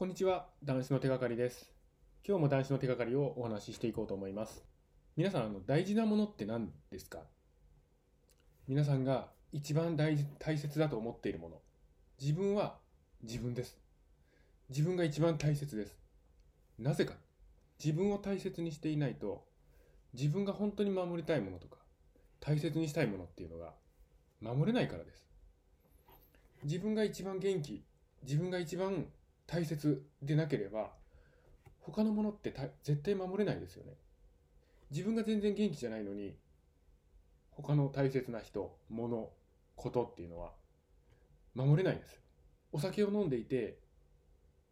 こんにちは、男子の手がかりです。今日も男子の手がかりをお話ししていこうと思います。皆さん、あの大事なものって何ですか？皆さんが一番大事大切だと思っているもの。自分は自分です。自分が一番大切です。なぜか。自分を大切にしていないと、自分が本当に守りたいものとか、大切にしたいものっていうのが守れないからです。自分が一番元気、自分が一番大切でなければ、他のものって絶対守れないですよね。自分が全然元気じゃないのに、他の大切な人、物、ことっていうのは守れないんです。お酒を飲んでいて、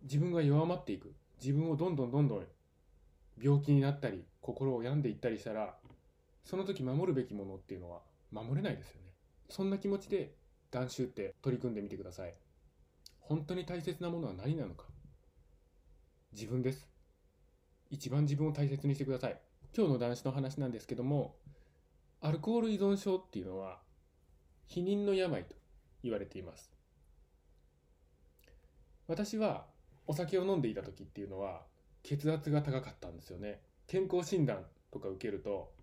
自分が弱まっていく。自分をどんどんどんどん病気になったり、心を病んでいったりしたら、その時守るべきものっていうのは守れないですよね。そんな気持ちで断酒って取り組んでみてください。本当に大切なものは何なのか。自分です。一番自分を大切にしてください。今日の男子の話なんですけども、アルコール依存症っていうのは、否認の病と言われています。私はお酒を飲んでいた時っていうのは、血圧が高かったんですよね。健康診断とか受けると、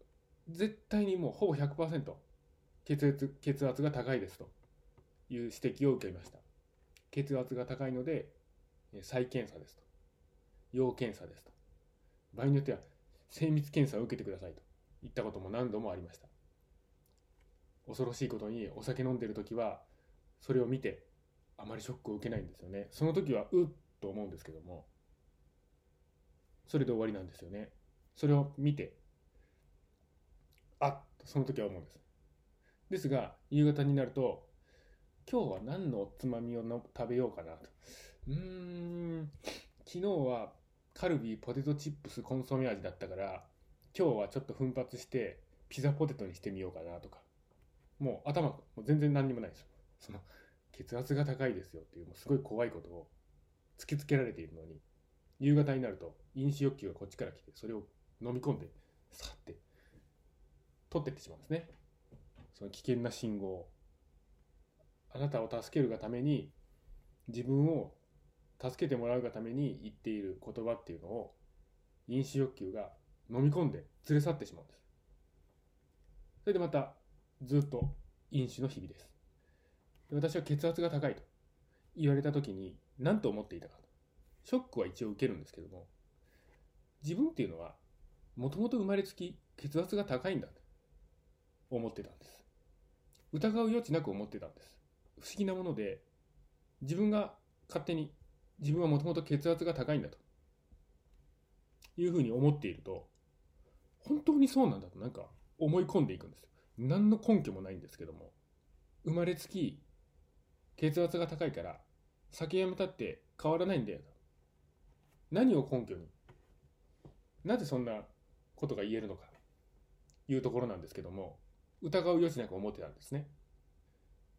絶対にもうほぼ100%血圧血圧が高いですという指摘を受けました。血圧が高いので、再検査ですと。要検査ですと。場合によっては、精密検査を受けてくださいと言ったことも何度もありました。恐ろしいことに、お酒飲んでる時は、それを見て、あまりショックを受けないんですよね。その時は、うっと思うんですけども、それで終わりなんですよね。それを見て、あっとその時は思うんです。ですが、夕方になると、今日は何のおつまみを食べようかなと。うーん、昨日はカルビーポテトチップスコンソメ味だったから、今日はちょっと奮発してピザポテトにしてみようかなとか。もう頭、もう全然何にもないですよ。その、血圧が高いですよっていう、もうすごい怖いことを突きつけられているのに、夕方になると飲酒欲求がこっちから来て、それを飲み込んで、さって、取ってってしまうんですね。その危険な信号を。あなたを助けるがために、自分を助けてもらうがために言っている言葉っていうのを、飲酒欲求が飲み込んで連れ去ってしまうんです。それでまた、ずっと飲酒の日々です。私は血圧が高いと言われた時に何と思っていたかと。ショックは一応受けるんですけども、自分っていうのは、もともと生まれつき血圧が高いんだと思ってたんです。疑う余地なく思ってたんです。不思議なもので、自分が勝手に自分はもともと血圧が高いんだというふうに思っていると、本当にそうなんだとなんか思い込んでいくんですよ。何の根拠もないんですけども、生まれつき血圧が高いから酒やめたって変わらないんだよと。何を根拠になぜそんなことが言えるのかいうところなんですけども、疑う余地なく思ってたんですね。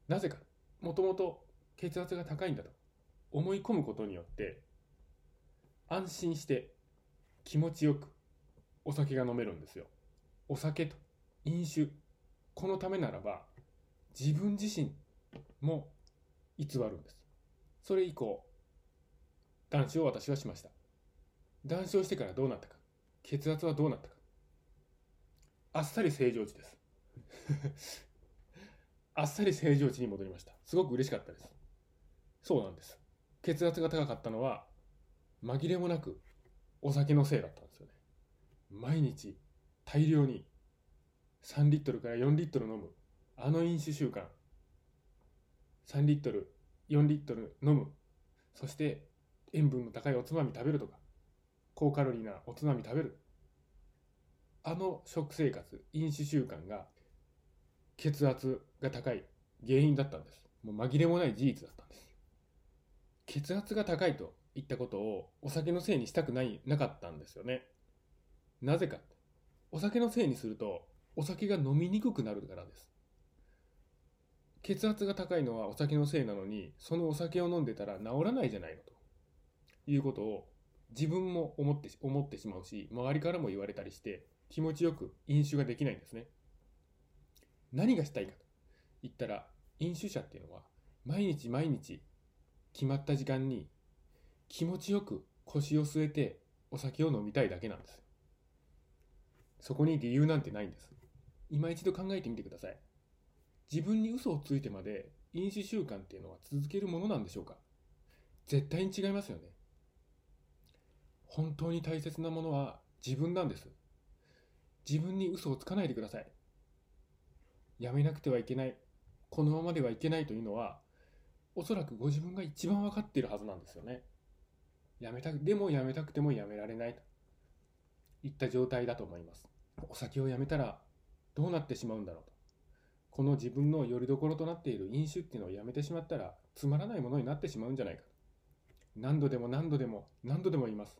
なぜか、もともと血圧が高いんだと思い込むことによって、安心して気持ちよくお酒が飲めるんですよ。お酒と飲酒、このためならば自分自身も偽るんです。それ以降、断酒を私はしました。断酒をしてからどうなったか。血圧はどうなったか。あっさり正常値です。あっさり正常値に戻りました。すごく嬉しかったです。そうなんです。血圧が高かったのは、紛れもなくお酒のせいだったんですよね。毎日大量に3リットルから4リットル飲む。あの飲酒習慣。3リットル、4リットル飲む。そして塩分の高いおつまみ食べるとか、高カロリーなおつまみ食べる。あの食生活、飲酒習慣が血圧が高い原因だったんです。もう紛れもない事実だったんです。血圧が高いといったことをお酒のせいにしたくない、なかったんですよね。なぜか。お酒のせいにするとお酒が飲みにくくなるからです。血圧が高いのはお酒のせいなのに、そのお酒を飲んでたら治らないじゃないのということを自分も思って思ってしまうし、周りからも言われたりして、気持ちよく飲酒ができないんですね。何がしたいかと言ったら、飲酒者っていうのは、毎日毎日決まった時間に気持ちよく腰を据えてお酒を飲みたいだけなんです。そこに理由なんてないんです。今一度考えてみてください。自分に嘘をついてまで飲酒習慣っていうのは続けるものなんでしょうか。絶対に違いますよね。本当に大切なものは自分なんです。自分に嘘をつかないでください。やめなくてはいけない。このままではいけないというのはおそらくご自分が一番分かっているはずなんですよね。やめたでもやめたくてもやめられないと。いった状態だと思います。お酒をやめたらどうなってしまうんだろうと。この自分の拠り所となっている飲酒っていうのをやめてしまったらつまらないものになってしまうんじゃないか何度でも何度でも何度でも言います。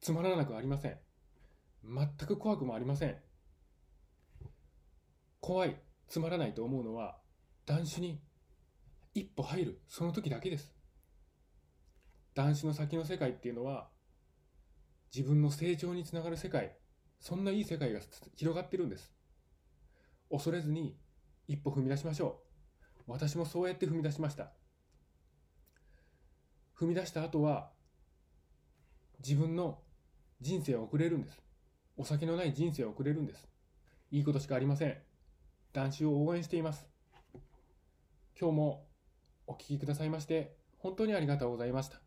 つまらなくありません。全く怖くもありません。怖いつまらないと思うのは断酒に一歩入るその時だけです。断酒の先の世界っていうのは自分の成長につながる世界そんないい世界が広がってるんです。恐れずに一歩踏み出しましょう。私もそうやって踏み出しました。踏み出した後は自分の人生を送れるんです。お酒のない人生を送れるんです。いいことしかありません。男子を応援しています。今日もお聴きくださいまして本当にありがとうございました。